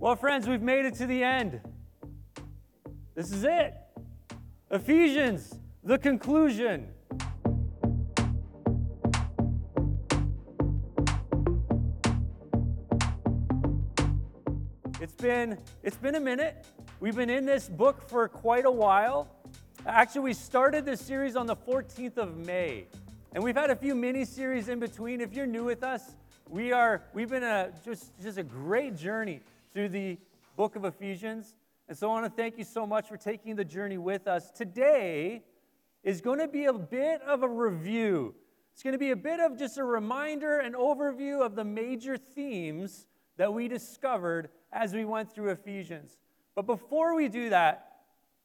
Well, friends, we've made it to the end. This is it. Ephesians, the conclusion. It's been it's been a minute. We've been in this book for quite a while. Actually, we started this series on the 14th of May. And we've had a few mini series in between. If you're new with us, we are we've been a just just a great journey through the book of Ephesians. And so I want to thank you so much for taking the journey with us. Today is going to be a bit of a review. It's going to be a bit of just a reminder and overview of the major themes that we discovered as we went through Ephesians. But before we do that,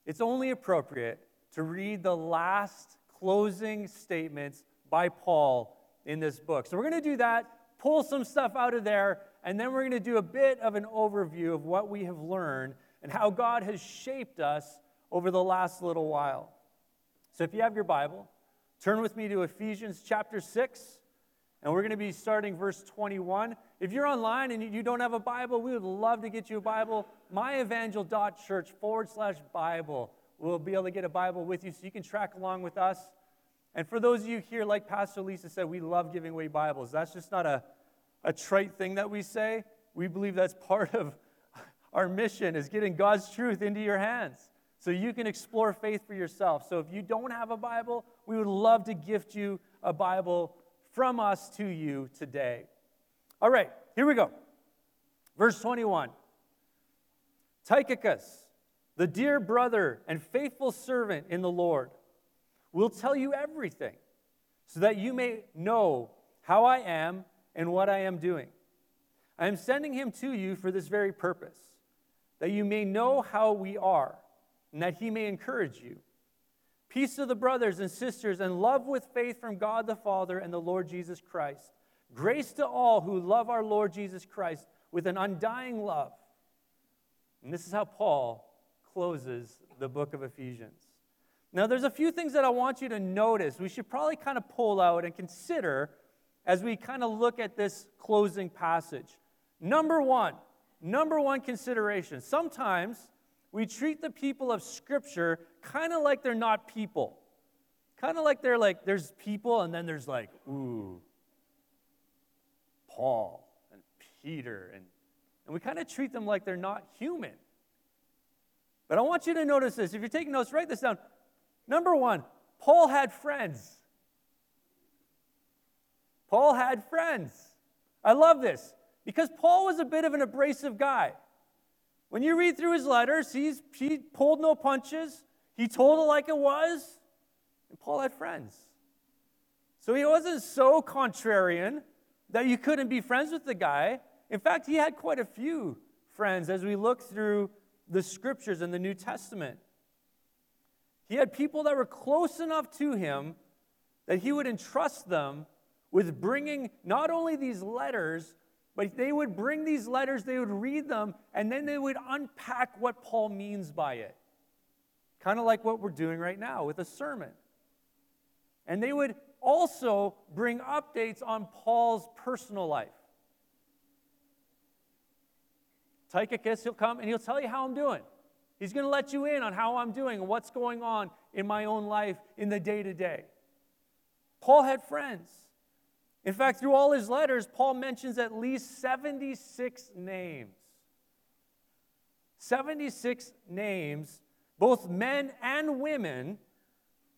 it's only appropriate to read the last closing statements by Paul in this book. So we're going to do that, pull some stuff out of there, and then we're going to do a bit of an overview of what we have learned and how God has shaped us over the last little while. So if you have your Bible, turn with me to Ephesians chapter 6, and we're going to be starting verse 21. If you're online and you don't have a Bible, we would love to get you a Bible. myevangel.church forward slash Bible. We'll be able to get a Bible with you so you can track along with us. And for those of you here, like Pastor Lisa said, we love giving away Bibles. That's just not a, a trite thing that we say. We believe that's part of our mission is getting God's truth into your hands so you can explore faith for yourself. So if you don't have a Bible, we would love to gift you a Bible from us to you today. All right, here we go. Verse 21. Tychicus, the dear brother and faithful servant in the Lord, will tell you everything so that you may know how I am and what I am doing. I am sending him to you for this very purpose, that you may know how we are and that he may encourage you. Peace to the brothers and sisters, and love with faith from God the Father and the Lord Jesus Christ. Grace to all who love our Lord Jesus Christ with an undying love. And this is how Paul closes the book of Ephesians. Now, there's a few things that I want you to notice. We should probably kind of pull out and consider as we kind of look at this closing passage. Number one, number one consideration. Sometimes we treat the people of Scripture kind of like they're not people. Kind of like they're like, there's people, and then there's like, ooh, Paul and Peter. And, and we kind of treat them like they're not human. But I want you to notice this. If you're taking notes, write this down. Number one, Paul had friends. Paul had friends. I love this because Paul was a bit of an abrasive guy. When you read through his letters, he's, he pulled no punches. He told it like it was. And Paul had friends. So he wasn't so contrarian that you couldn't be friends with the guy. In fact, he had quite a few friends as we look through the scriptures in the New Testament. He had people that were close enough to him that he would entrust them with bringing not only these letters, but they would bring these letters, they would read them, and then they would unpack what Paul means by it. Kind of like what we're doing right now with a sermon. And they would also bring updates on Paul's personal life. Tychicus, he'll come and he'll tell you how I'm doing. He's going to let you in on how I'm doing and what's going on in my own life in the day to day. Paul had friends. In fact, through all his letters, Paul mentions at least 76 names. 76 names, both men and women,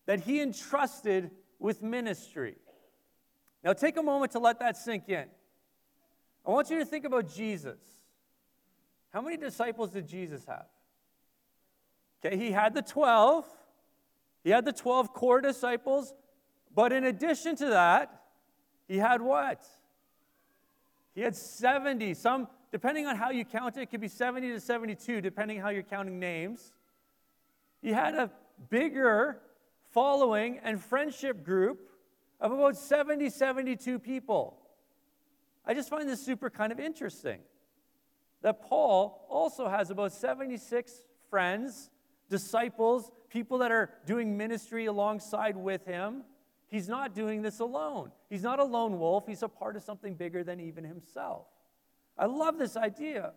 that he entrusted with ministry. Now, take a moment to let that sink in. I want you to think about Jesus. How many disciples did Jesus have? Okay, he had the 12. He had the 12 core disciples. But in addition to that, he had what? He had 70. Some, depending on how you count it, it could be 70 to 72, depending how you're counting names. He had a bigger following and friendship group of about 70, 72 people. I just find this super kind of interesting that Paul also has about 76 friends, disciples, people that are doing ministry alongside with him. He's not doing this alone. He's not a lone wolf. He's a part of something bigger than even himself. I love this idea.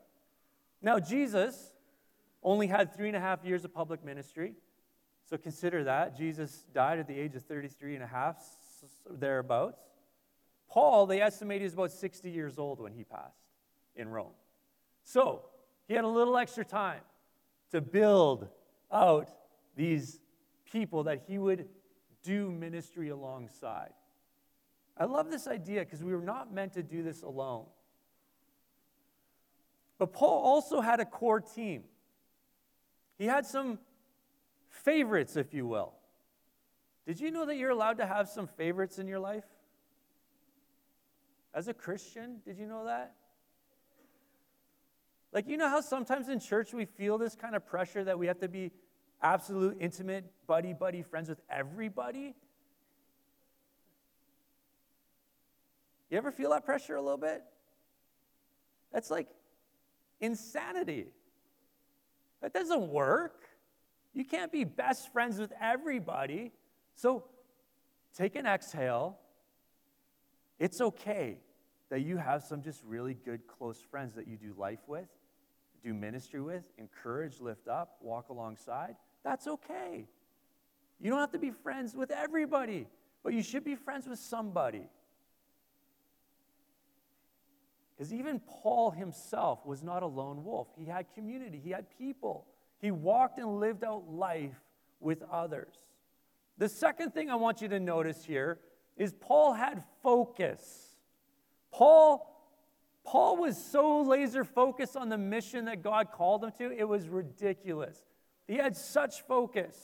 Now, Jesus only had three and a half years of public ministry. So consider that. Jesus died at the age of 33 and a half, thereabouts. Paul, they estimate, is about 60 years old when he passed in Rome. So he had a little extra time to build out these people that he would do ministry alongside. I love this idea because we were not meant to do this alone. But Paul also had a core team. He had some favorites, if you will. Did you know that you're allowed to have some favorites in your life? As a Christian, did you know that? Like, you know how sometimes in church we feel this kind of pressure that we have to be absolute, intimate, buddy, buddy friends with everybody? You ever feel that pressure a little bit? That's like insanity. That doesn't work. You can't be best friends with everybody. So take an exhale. It's okay that you have some just really good, close friends that you do life with, do ministry with, encourage, lift up, walk alongside. That's okay. You don't have to be friends with everybody, but you should be friends with somebody. Because even Paul himself was not a lone wolf. He had community, he had people. He walked and lived out life with others. The second thing I want you to notice here is Paul had focus. Paul Paul was so laser focused on the mission that God called him to, it was ridiculous. He had such focus.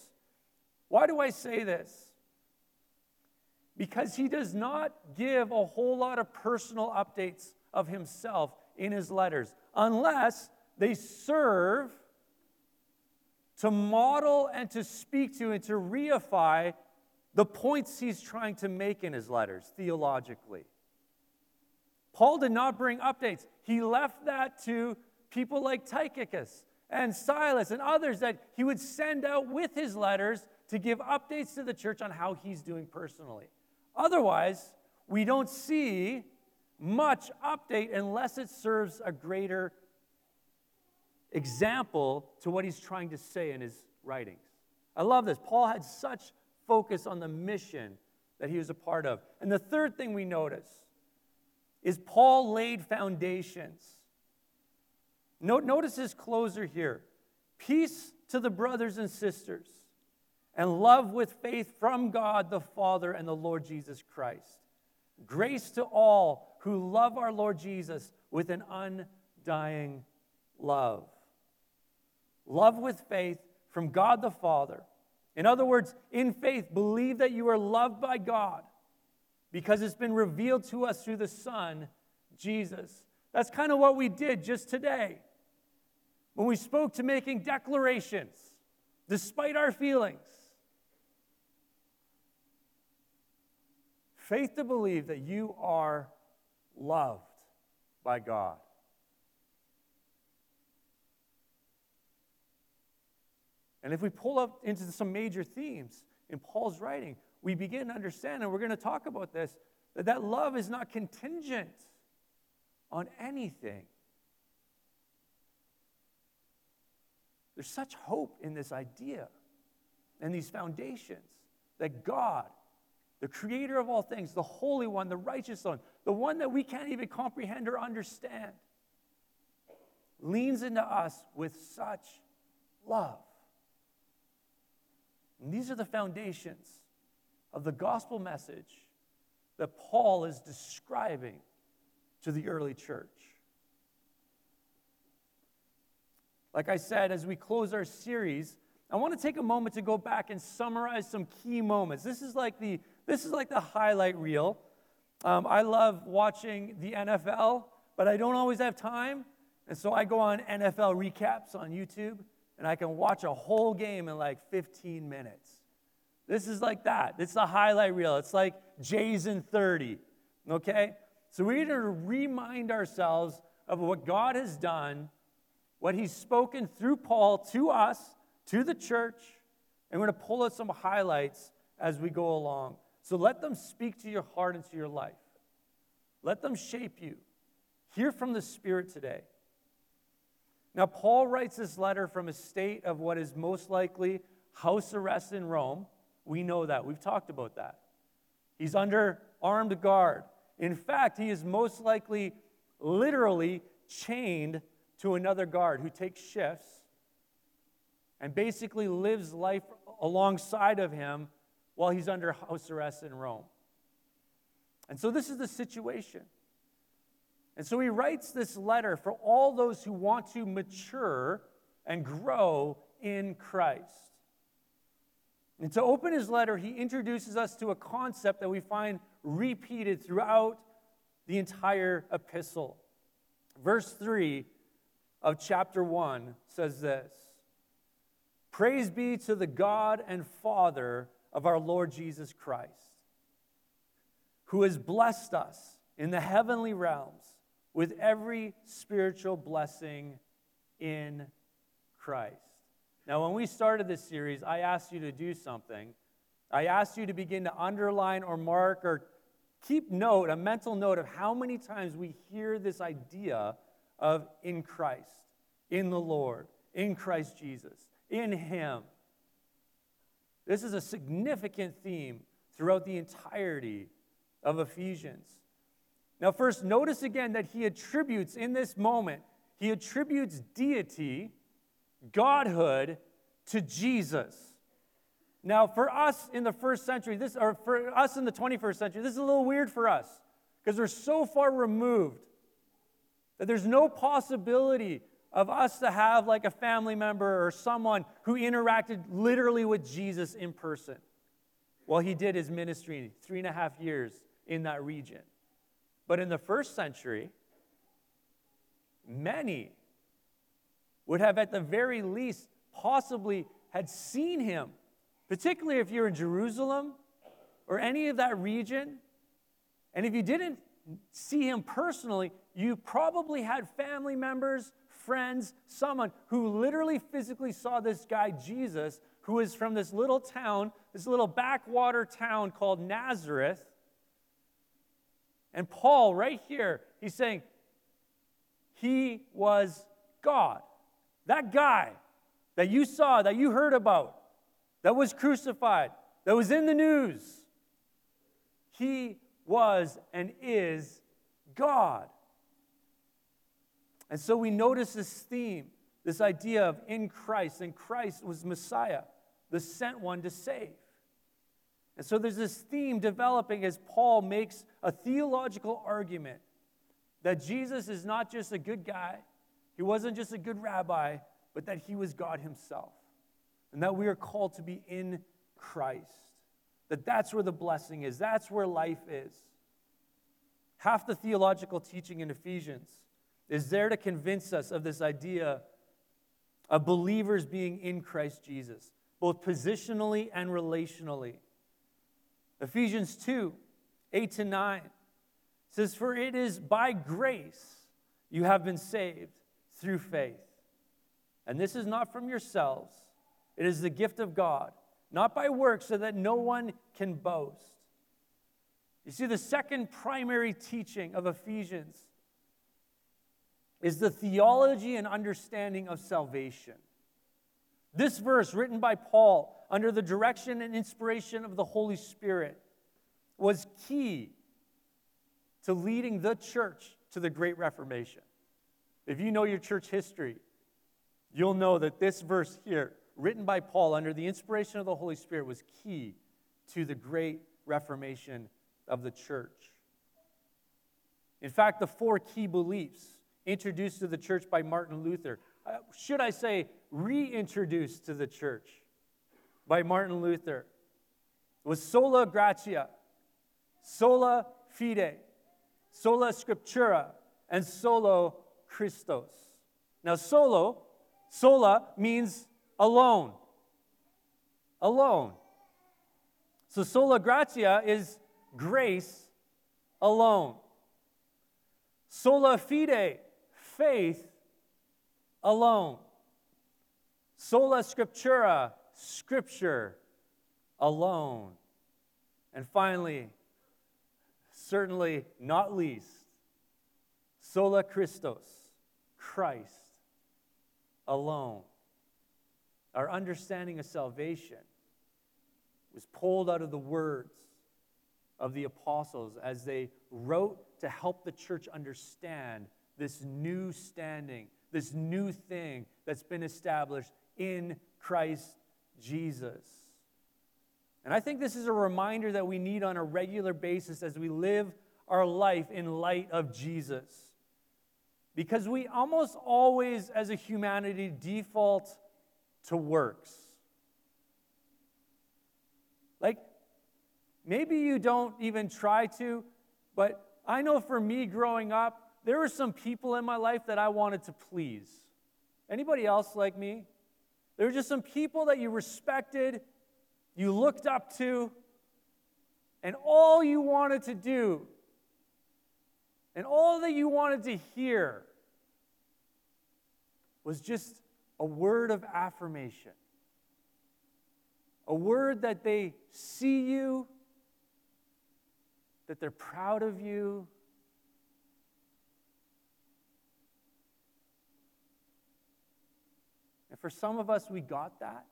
Why do I say this? Because he does not give a whole lot of personal updates of himself in his letters, unless they serve to model and to speak to and to reify the points he's trying to make in his letters theologically. Paul did not bring updates. He left that to people like Tychicus and Silas and others that he would send out with his letters to give updates to the church on how he's doing personally. Otherwise, we don't see much update unless it serves a greater example to what he's trying to say in his writings. I love this. Paul had such focus on the mission that he was a part of. And the third thing we notice is Paul laid foundations. Notice his closer here peace to the brothers and sisters, and love with faith from God the Father and the Lord Jesus Christ. Grace to all who love our Lord Jesus with an undying love. Love with faith from God the Father. In other words, in faith, believe that you are loved by God because it's been revealed to us through the Son, Jesus. That's kind of what we did just today when we spoke to making declarations despite our feelings. Faith to believe that you are loved by God. And if we pull up into some major themes in Paul's writing, we begin to understand, and we're going to talk about this, that that love is not contingent on anything. There's such hope in this idea and these foundations that God, the creator of all things, the Holy One, the righteous One, the one that we can't even comprehend or understand, leans into us with such love. And these are the foundations of the gospel message that Paul is describing to the early church. Like I said, as we close our series, I want to take a moment to go back and summarize some key moments. This is like the, this is like the highlight reel. Um, I love watching the NFL, but I don't always have time. And so I go on NFL recaps on YouTube and I can watch a whole game in like 15 minutes. This is like that. It's the highlight reel. It's like Jason 30. Okay? So we need to remind ourselves of what God has done, what He's spoken through Paul to us, to the church, and we're going to pull out some highlights as we go along. So let them speak to your heart and to your life. Let them shape you. Hear from the Spirit today. Now, Paul writes this letter from a state of what is most likely house arrest in Rome. We know that. We've talked about that. He's under armed guard. In fact, he is most likely literally chained to another guard who takes shifts and basically lives life alongside of him while he's under house arrest in Rome. And so this is the situation. And so he writes this letter for all those who want to mature and grow in Christ. And to open his letter, he introduces us to a concept that we find repeated throughout the entire epistle. Verse 3 of chapter 1 says this Praise be to the God and Father of our Lord Jesus Christ, who has blessed us in the heavenly realms with every spiritual blessing in Christ. Now, when we started this series, I asked you to do something. I asked you to begin to underline or mark or keep note, a mental note of how many times we hear this idea of in Christ, in the Lord, in Christ Jesus, in Him. This is a significant theme throughout the entirety of Ephesians. Now, first, notice again that he attributes in this moment, he attributes deity godhood to Jesus. Now, for us in the first century, this or for us in the 21st century, this is a little weird for us because we're so far removed that there's no possibility of us to have like a family member or someone who interacted literally with Jesus in person while he did his ministry three and a half years in that region. But in the first century, many would have, at the very least, possibly had seen him, particularly if you're in Jerusalem or any of that region. And if you didn't see him personally, you probably had family members, friends, someone who literally physically saw this guy, Jesus, who is from this little town, this little backwater town called Nazareth. And Paul, right here, he's saying, he was God. That guy that you saw, that you heard about, that was crucified, that was in the news, he was and is God. And so we notice this theme, this idea of in Christ, and Christ was Messiah, the sent one to save. And so there's this theme developing as Paul makes a theological argument that Jesus is not just a good guy, he wasn't just a good rabbi, but that he was God himself. And that we are called to be in Christ. That that's where the blessing is, that's where life is. Half the theological teaching in Ephesians is there to convince us of this idea of believers being in Christ Jesus, both positionally and relationally. Ephesians 2 8 to 9 says, For it is by grace you have been saved through faith. And this is not from yourselves, it is the gift of God, not by works, so that no one can boast. You see, the second primary teaching of Ephesians is the theology and understanding of salvation. This verse, written by Paul under the direction and inspiration of the Holy Spirit, was key to leading the church to the Great Reformation. If you know your church history, you'll know that this verse here, written by Paul under the inspiration of the Holy Spirit, was key to the Great Reformation of the church. In fact, the four key beliefs introduced to the church by Martin Luther. Uh, should I say, reintroduced to the church by Martin Luther was sola gratia, sola fide, sola scriptura, and solo Christos. Now, solo, sola means alone. Alone. So, sola gratia is grace alone. Sola fide faith alone. Sola scriptura, scripture alone. And finally, certainly not least, sola Christos, Christ alone. Our understanding of salvation was pulled out of the words of the apostles as they wrote to help the church understand this new standing, this new thing that's been established in Christ Jesus. And I think this is a reminder that we need on a regular basis as we live our life in light of Jesus. Because we almost always, as a humanity, default to works. Like, maybe you don't even try to, but I know for me growing up, there were some people in my life that I wanted to please. Anybody else like me? There were just some people that you respected, you looked up to, and all you wanted to do and all that you wanted to hear was just a word of affirmation. A word that they see you, that they're proud of you. And for some of us, we got that.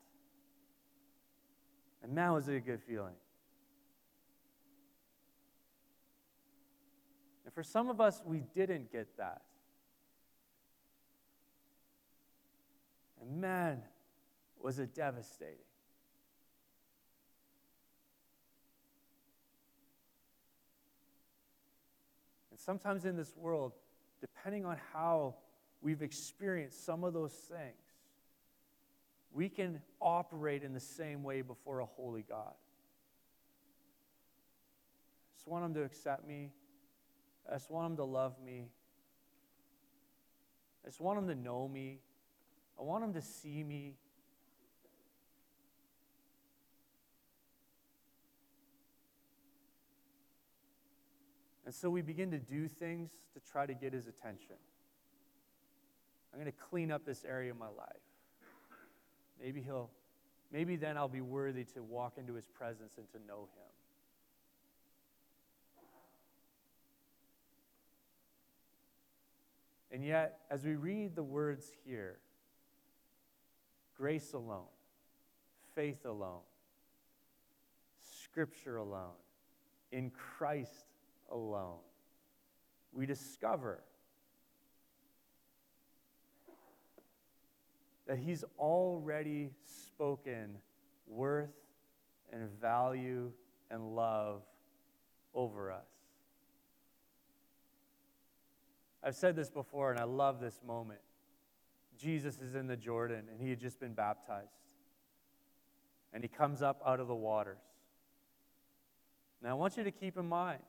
And man, was a good feeling. And for some of us, we didn't get that. And man, was it devastating. And sometimes in this world, depending on how we've experienced some of those things, we can operate in the same way before a holy God. I just want Him to accept me. I just want Him to love me. I just want Him to know me. I want Him to see me. And so we begin to do things to try to get His attention. I'm going to clean up this area of my life. Maybe He'll, maybe then I'll be worthy to walk into His presence and to know Him. And yet, as we read the words here, grace alone, faith alone, scripture alone, in Christ alone, we discover that He's already spoken worth and value and love over us. I've said this before, and I love this moment. Jesus is in the Jordan, and he had just been baptized. And he comes up out of the waters. Now, I want you to keep in mind,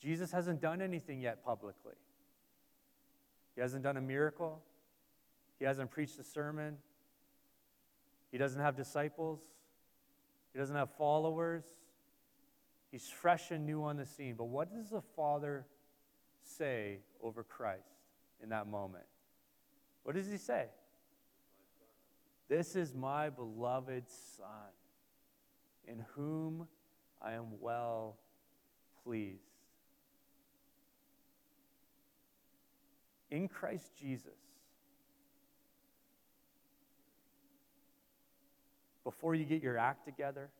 Jesus hasn't done anything yet publicly. He hasn't done a miracle. He hasn't preached a sermon. He doesn't have disciples. He doesn't have followers. He's fresh and new on the scene. But what does the Father say over Christ in that moment? What does he say? This is my beloved Son, in whom I am well pleased. In Christ Jesus, before you get your act together,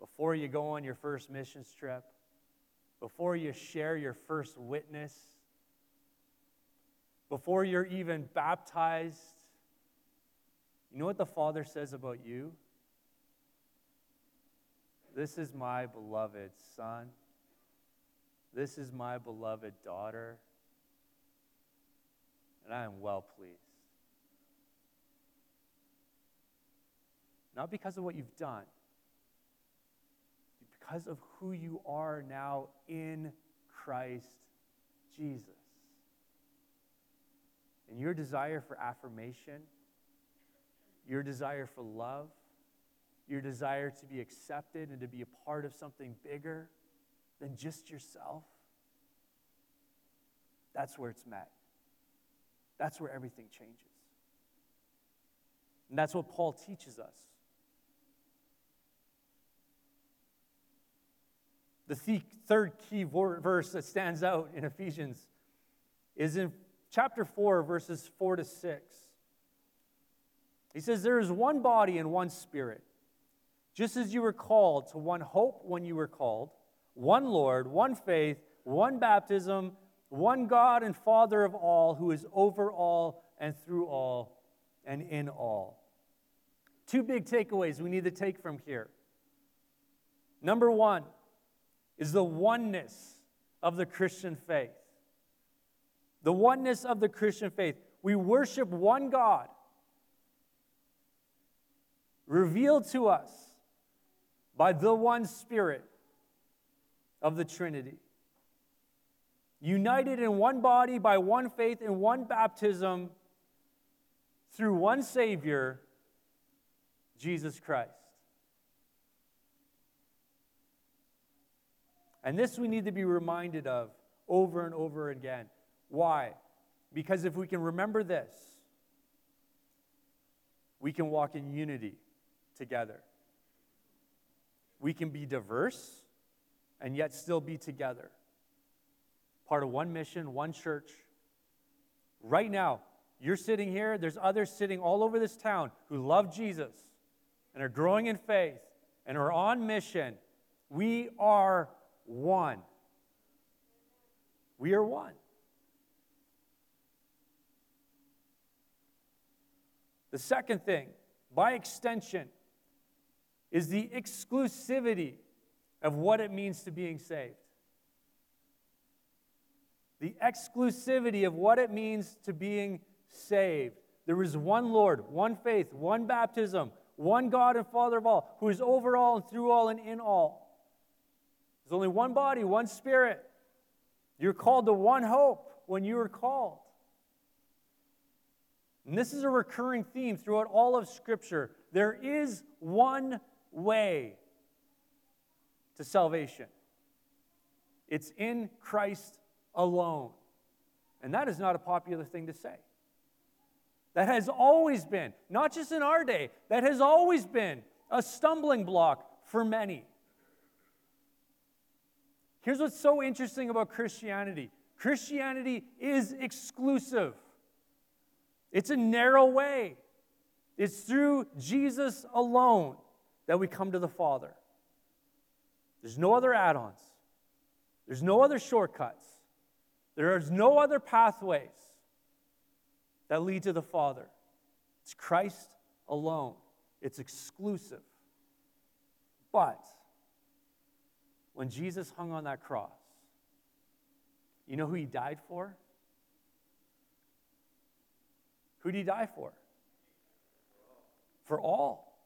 before you go on your first missions trip, before you share your first witness, before you're even baptized, you know what the Father says about you? This is my beloved Son. This is my beloved daughter. And I am well pleased. Not because of what you've done, but because of who you are now in Christ Jesus. And your desire for affirmation, your desire for love, your desire to be accepted and to be a part of something bigger than just yourself, that's where it's met. That's where everything changes. And that's what Paul teaches us. The third key verse that stands out in Ephesians is in chapter 4, verses 4 to 6. He says, There is one body and one spirit, just as you were called to one hope when you were called, one Lord, one faith, one baptism, one God and Father of all, who is over all and through all and in all. Two big takeaways we need to take from here. Number one is the oneness of the Christian faith. The oneness of the Christian faith. We worship one God revealed to us by the one Spirit of the Trinity. United in one body by one faith in one baptism through one Savior, Jesus Christ. And this we need to be reminded of over and over again. Why? Because if we can remember this, we can walk in unity together. We can be diverse and yet still be together. Part of one mission, one church. Right now, you're sitting here, there's others sitting all over this town who love Jesus and are growing in faith and are on mission. We are one. We are one. The second thing, by extension, is the exclusivity of what it means to being saved. The exclusivity of what it means to being saved. There is one Lord, one faith, one baptism, one God and Father of all, who is over all and through all and in all. There's only one body, one spirit. You're called to one hope when you are called. And this is a recurring theme throughout all of Scripture. There is one way to salvation. It's in Christ alone. And that is not a popular thing to say. That has always been, not just in our day, that has always been a stumbling block for many. Here's what's so interesting about Christianity Christianity is exclusive, it's a narrow way. It's through Jesus alone that we come to the Father. There's no other add ons, there's no other shortcuts, there is no other pathways that lead to the Father. It's Christ alone, it's exclusive. But when Jesus hung on that cross, you know who he died for? Who did he die for? For all.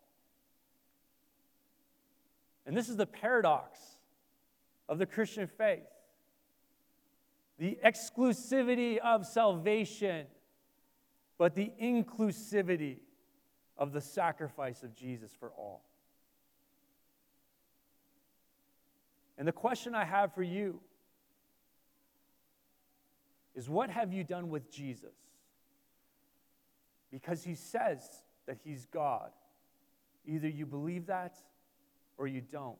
And this is the paradox of the Christian faith the exclusivity of salvation, but the inclusivity of the sacrifice of Jesus for all. And the question I have for you is what have you done with Jesus? Because he says that he's God. Either you believe that or you don't.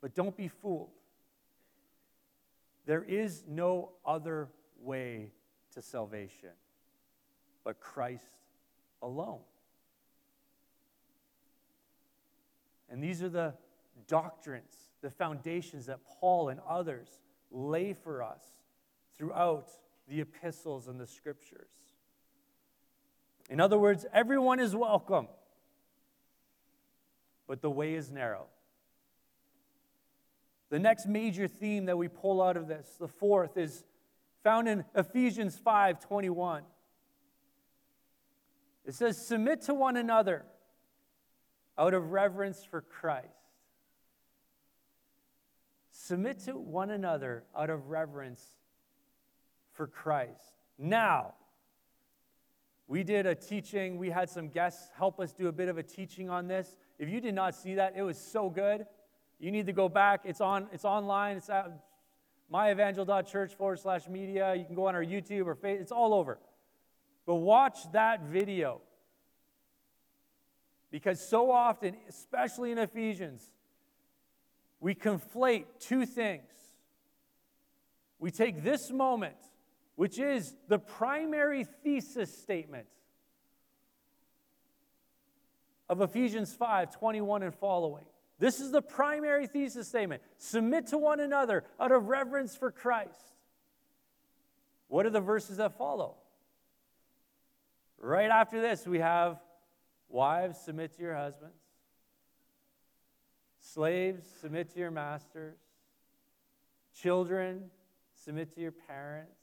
But don't be fooled. There is no other way to salvation but Christ alone. And these are the doctrines, the foundations that Paul and others lay for us throughout the epistles and the scriptures. In other words, everyone is welcome but the way is narrow. The next major theme that we pull out of this, the fourth, is found in Ephesians 5 21. It says, Submit to one another out of reverence for Christ. Submit to one another out of reverence for Christ. Now, we did a teaching, we had some guests help us do a bit of a teaching on this. If you did not see that, it was so good. You need to go back. It's on. It's online. It's at myevangel.church forward slash media. You can go on our YouTube or Facebook. It's all over. But watch that video. Because so often, especially in Ephesians, we conflate two things. We take this moment which is the primary thesis statement of Ephesians 5 21 and following. This is the primary thesis statement. Submit to one another out of reverence for Christ. What are the verses that follow? Right after this, we have wives, submit to your husbands. Slaves, submit to your masters. Children, submit to your parents.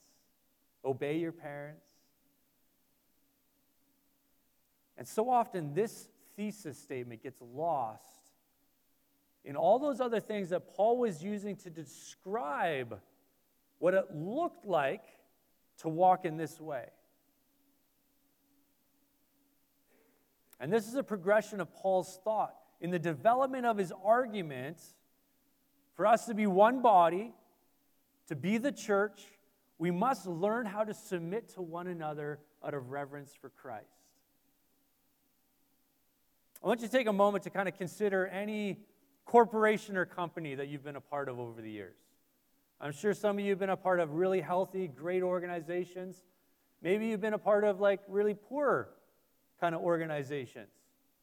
Obey your parents. And so often, this thesis statement gets lost in all those other things that Paul was using to describe what it looked like to walk in this way. And this is a progression of Paul's thought in the development of his argument for us to be one body, to be the church, we must learn how to submit to one another out of reverence for Christ. I want you to take a moment to kind of consider any corporation or company that you've been a part of over the years. I'm sure some of you have been a part of really healthy, great organizations. Maybe you've been a part of like really poor kind of organizations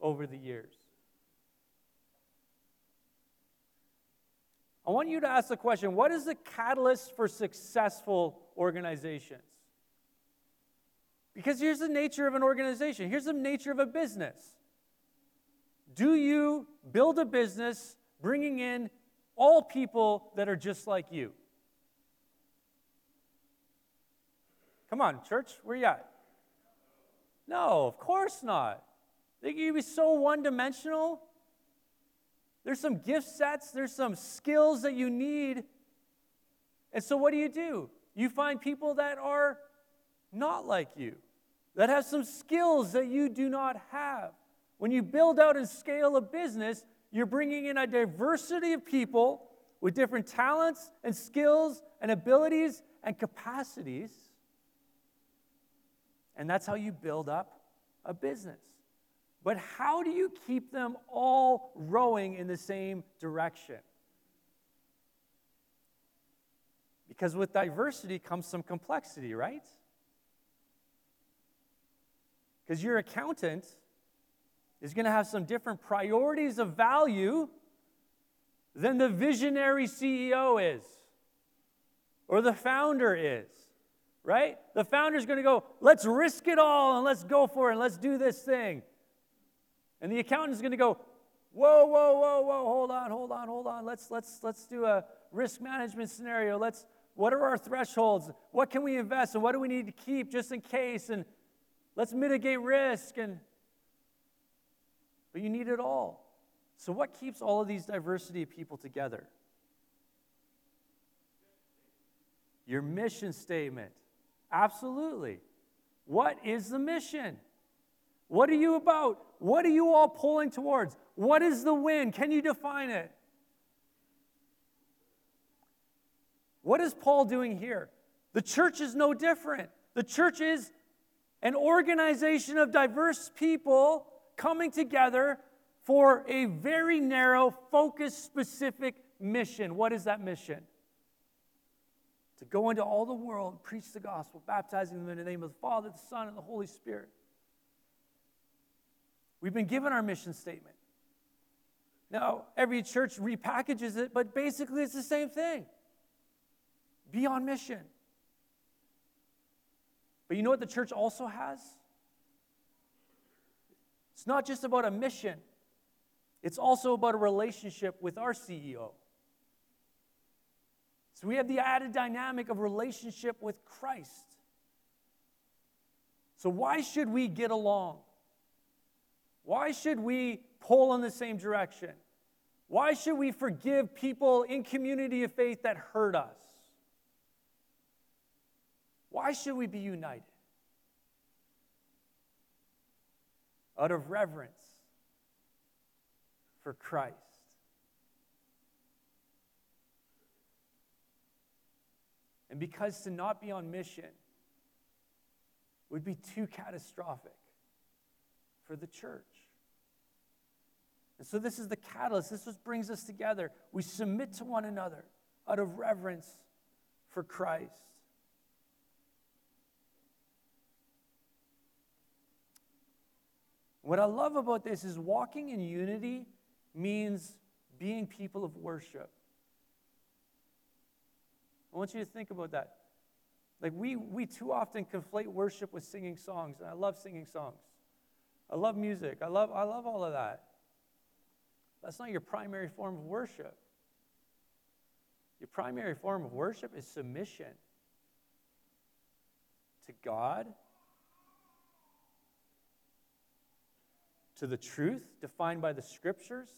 over the years. I want you to ask the question what is the catalyst for successful organizations? Because here's the nature of an organization, here's the nature of a business. Do you build a business bringing in all people that are just like you? Come on, church, where you at? No, of course not. They can be so one dimensional. There's some gift sets, there's some skills that you need. And so, what do you do? You find people that are not like you, that have some skills that you do not have. When you build out and scale a business, you're bringing in a diversity of people with different talents and skills and abilities and capacities. And that's how you build up a business. But how do you keep them all rowing in the same direction? Because with diversity comes some complexity, right? Because your accountant is going to have some different priorities of value than the visionary CEO is or the founder is right? The founder is going to go, let's risk it all and let's go for it and let's do this thing. And the accountant is going to go, whoa, whoa, whoa, whoa, hold on, hold on, hold on. Let's let's let's do a risk management scenario. Let's what are our thresholds? What can we invest and what do we need to keep just in case? And let's mitigate risk and but you need it all. So what keeps all of these diversity of people together? Your mission statement. Absolutely. What is the mission? What are you about? What are you all pulling towards? What is the win? Can you define it? What is Paul doing here? The church is no different. The church is an organization of diverse people coming together for a very narrow, focused, specific mission. What is that mission? to go into all the world, preach the gospel, baptizing them in the name of the Father, the Son, and the Holy Spirit. We've been given our mission statement. Now, every church repackages it, but basically it's the same thing be on mission. But you know what the church also has? It's not just about a mission, it's also about a relationship with our CEO. So we have the added dynamic of relationship with Christ. So, why should we get along? Why should we pull in the same direction? Why should we forgive people in community of faith that hurt us? Why should we be united? Out of reverence for Christ. And because to not be on mission would be too catastrophic for the church. And so, this is the catalyst. This is what brings us together. We submit to one another out of reverence for Christ. What I love about this is walking in unity means being people of worship. I want you to think about that. Like, we, we too often conflate worship with singing songs, and I love singing songs. I love music. I love, I love all of that. That's not your primary form of worship. Your primary form of worship is submission to God, to the truth defined by the scriptures,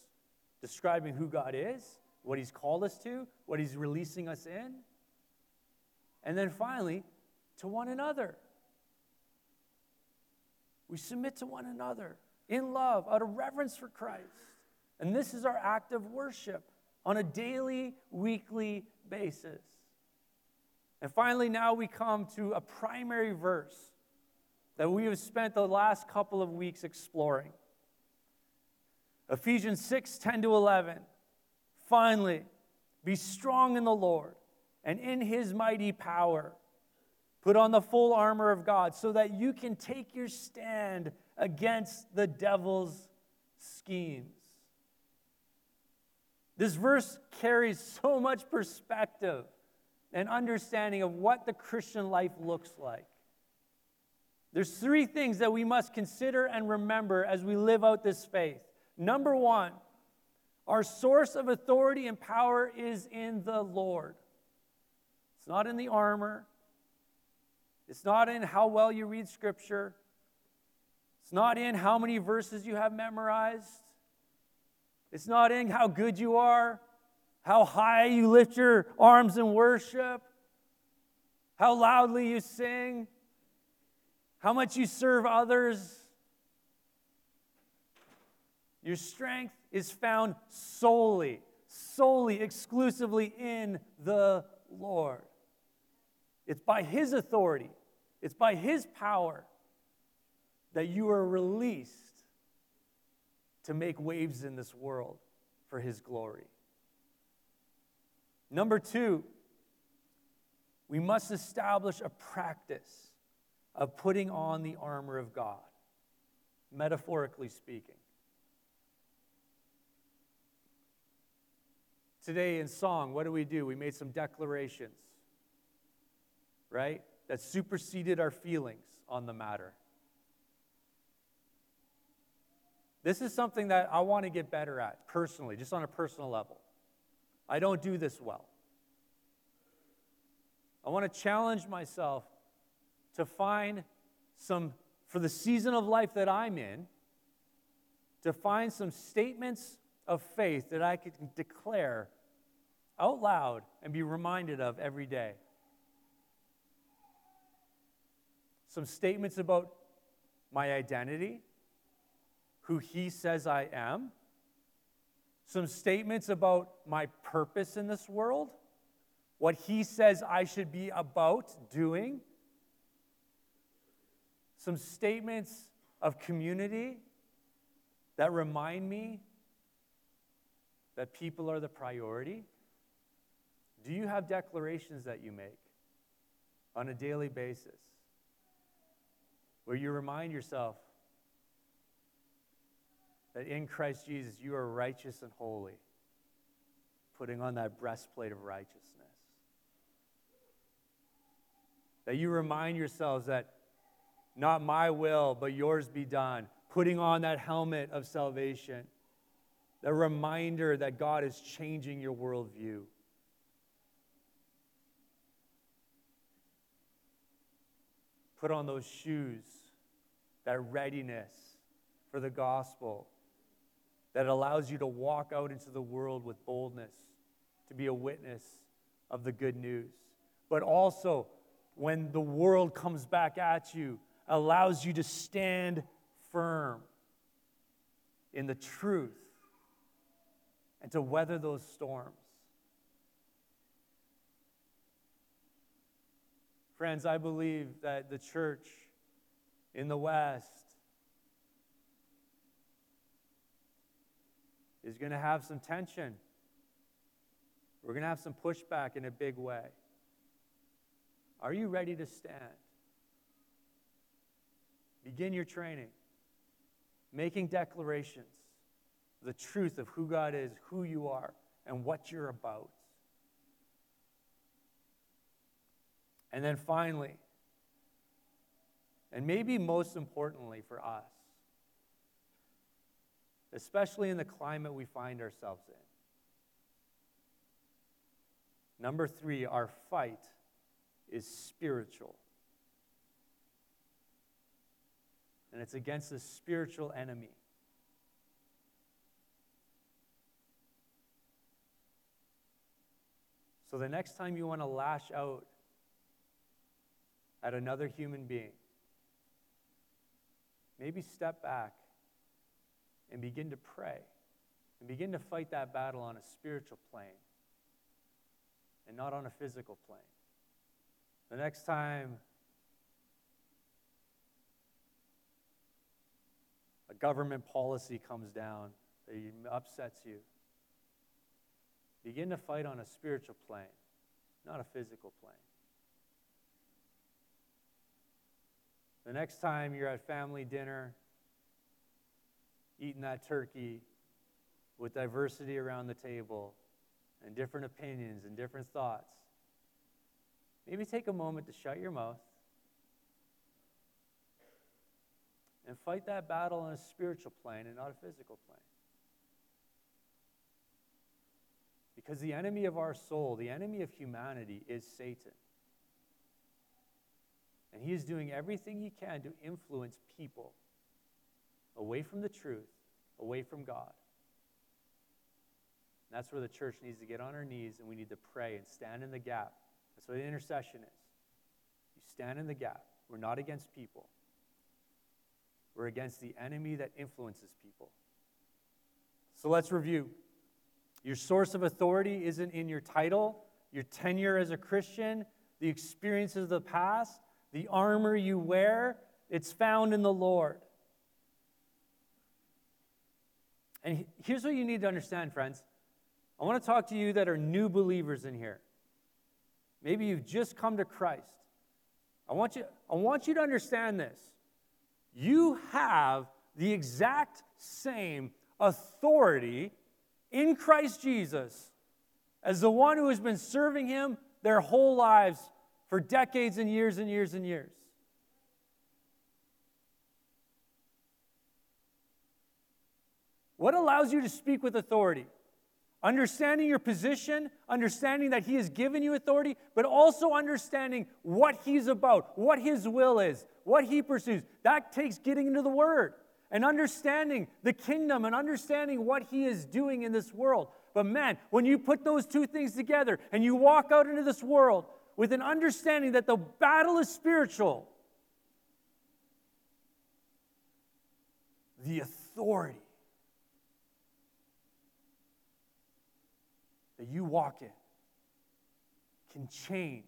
describing who God is, what He's called us to, what He's releasing us in. And then finally, to one another. We submit to one another in love, out of reverence for Christ. And this is our act of worship on a daily, weekly basis. And finally, now we come to a primary verse that we have spent the last couple of weeks exploring. Ephesians 6 10 to 11. Finally, be strong in the Lord and in his mighty power. Put on the full armor of God so that you can take your stand against the devil's schemes. This verse carries so much perspective and understanding of what the Christian life looks like. There's three things that we must consider and remember as we live out this faith. Number one, our source of authority and power is in the Lord. It's not in the armor. It's not in how well you read Scripture. It's not in how many verses you have memorized. It's not in how good you are, how high you lift your arms in worship, how loudly you sing, how much you serve others. Your strength is found solely, solely, exclusively in the Lord. It's by His authority, it's by His power that you are released to make waves in this world for His glory. Number two, we must establish a practice of putting on the armor of God, metaphorically speaking. Today in song, what do we do? We made some declarations right? That superseded our feelings on the matter. This is something that I want to get better at personally, just on a personal level. I don't do this well. I want to challenge myself to find some, for the season of life that I'm in, to find some statements of faith that I can declare out loud and be reminded of every day. some statements about my identity, who he says I am, some statements about my purpose in this world, what he says I should be about doing, some statements of community that remind me that people are the priority. Do you have declarations that you make on a daily basis? where you remind yourself that in Christ Jesus you are righteous and holy, putting on that breastplate of righteousness. That you remind yourselves that not my will, but yours be done, putting on that helmet of salvation, the reminder that God is changing your worldview. Put on those shoes, that readiness for the gospel that allows you to walk out into the world with boldness, to be a witness of the good news. But also, when the world comes back at you, allows you to stand firm in the truth and to weather those storms. Friends, I believe that the church in the West is going to have some tension. We're going to have some pushback in a big way. Are you ready to stand? Begin your training. making declarations, the truth of who God is, who you are, and what you're about. And then finally, and maybe most importantly for us, especially in the climate we find ourselves in. Number three, our fight is spiritual. And it's against the spiritual enemy. So the next time you want to lash out at another human being, maybe step back and begin to pray and begin to fight that battle on a spiritual plane and not on a physical plane. The next time a government policy comes down that upsets you, begin to fight on a spiritual plane, not a physical plane. The next time you're at family dinner, eating that turkey with diversity around the table and different opinions and different thoughts, maybe take a moment to shut your mouth and fight that battle on a spiritual plane and not a physical plane. Because the enemy of our soul, the enemy of humanity, is Satan. And he is doing everything he can to influence people away from the truth, away from God. And that's where the church needs to get on our knees and we need to pray and stand in the gap. That's what intercession is. You stand in the gap. We're not against people, we're against the enemy that influences people. So let's review. Your source of authority isn't in your title, your tenure as a Christian, the experiences of the past the armor you wear, it's found in the Lord. And here's what you need to understand, friends. I want to talk to you that are new believers in here. Maybe you've just come to Christ. I want you, I want you to understand this. You have the exact same authority in Christ Jesus as the one who has been serving him their whole lives for decades and years and years and years. What allows you to speak with authority? Understanding your position, understanding that He has given you authority, but also understanding what He's about, what His will is, what He pursues. That takes getting into the Word and understanding the kingdom and understanding what He is doing in this world. But man, when you put those two things together and you walk out into this world with an understanding that the battle is spiritual, the authority that you walk in can change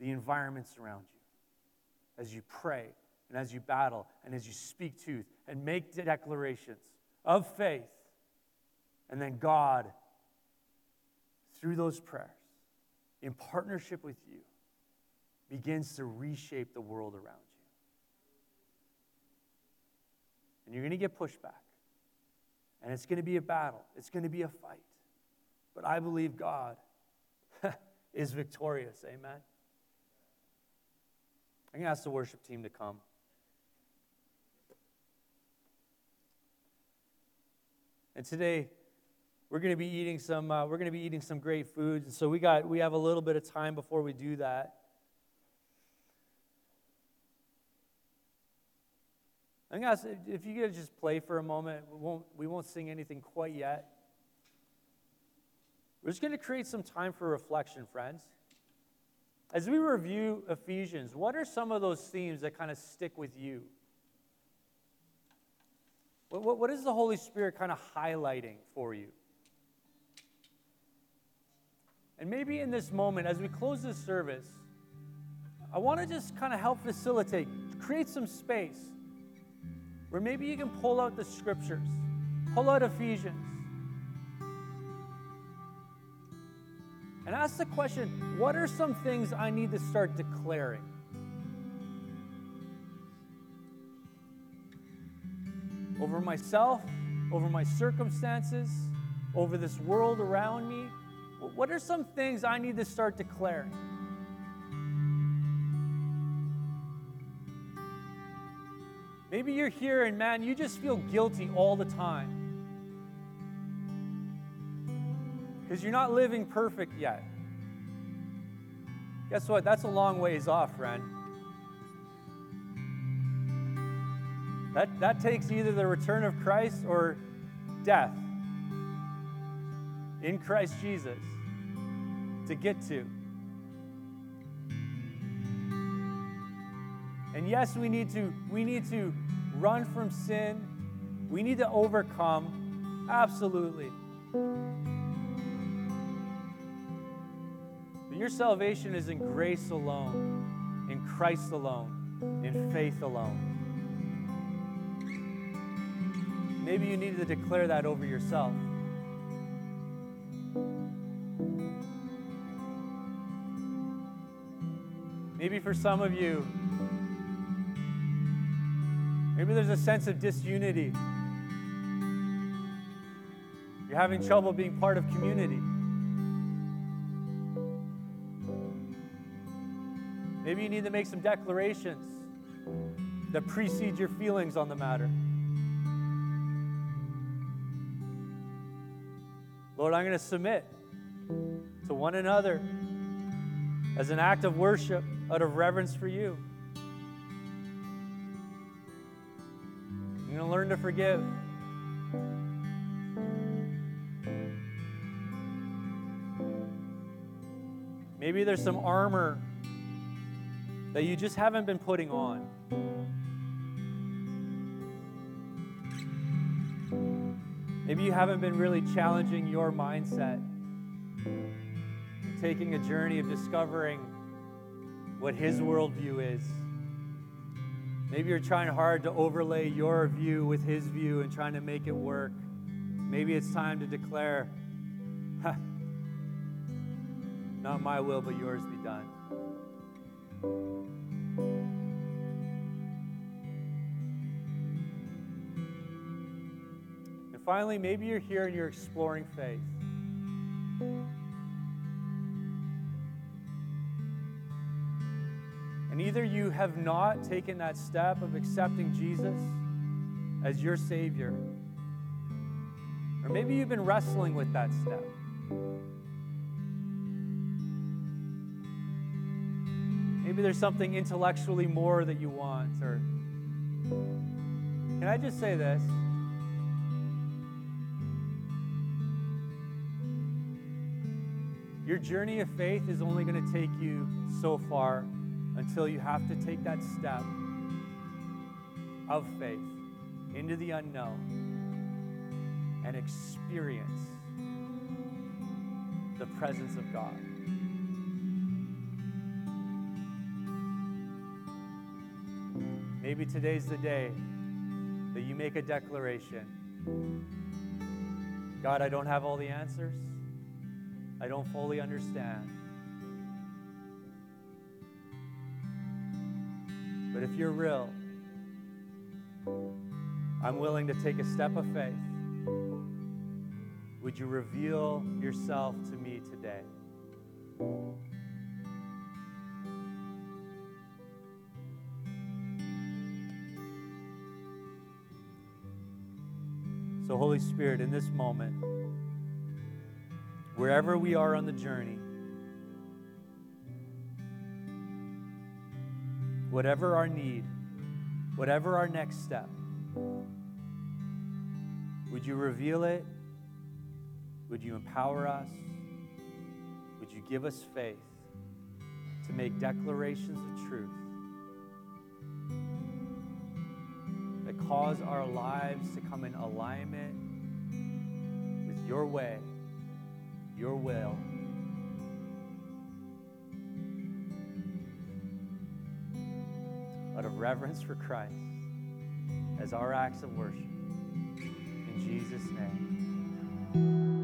the environments around you as you pray and as you battle and as you speak truth and make declarations of faith. And then God, through those prayers, in partnership with you, begins to reshape the world around you. And you're going to get pushback. And it's going to be a battle, it's going to be a fight. But I believe God is victorious. Amen. I'm going to ask the worship team to come. And today, we're going to be eating some uh, we're going to be eating some great foods. And so we got we have a little bit of time before we do that. I'm going to if you could just play for a moment we won't we won't sing anything quite yet. We're just going to create some time for reflection friends. As we review ephesians what are some of those themes that kind of stick with you? What, what, what is the holy spirit kind of highlighting for you and maybe in this moment, as we close this service, I want to just kind of help facilitate, create some space where maybe you can pull out the scriptures, pull out Ephesians, and ask the question what are some things I need to start declaring? over myself, over my circumstances, over this world around me? What are some things I need to start declaring? Maybe you're here and man, you just feel guilty all the time. Because you're not living perfect yet. Guess what? That's a long ways off, friend. That, that takes either the return of Christ or death in Christ Jesus to get to. And yes, we need to we need to run from sin. We need to overcome. Absolutely. But your salvation is in grace alone, in Christ alone, in faith alone. Maybe you need to declare that over yourself. Maybe for some of you, maybe there's a sense of disunity. You're having trouble being part of community. Maybe you need to make some declarations that precede your feelings on the matter. Lord, I'm going to submit to one another as an act of worship out of reverence for you. I'm going to learn to forgive. Maybe there's some armor that you just haven't been putting on. Maybe you haven't been really challenging your mindset, taking a journey of discovering what His worldview is. Maybe you're trying hard to overlay your view with His view and trying to make it work. Maybe it's time to declare, not my will, but yours be done. And finally, maybe you're here and you're exploring faith. Either you have not taken that step of accepting Jesus as your Savior, or maybe you've been wrestling with that step. Maybe there's something intellectually more that you want, or can I just say this? Your journey of faith is only going to take you so far until you have to take that step of faith into the unknown and experience the presence of God. Maybe today's the day that you make a declaration God, I don't have all the answers. I don't fully understand. But if you're real, I'm willing to take a step of faith. Would you reveal yourself to me today? So, Holy Spirit, in this moment, wherever we are on the journey, whatever our need, whatever our next step, would you reveal it? Would you empower us? Would you give us faith to make declarations of truth that cause our lives to come in alignment with your way? your will. Reverence for Christ as our acts of worship. In Jesus' name.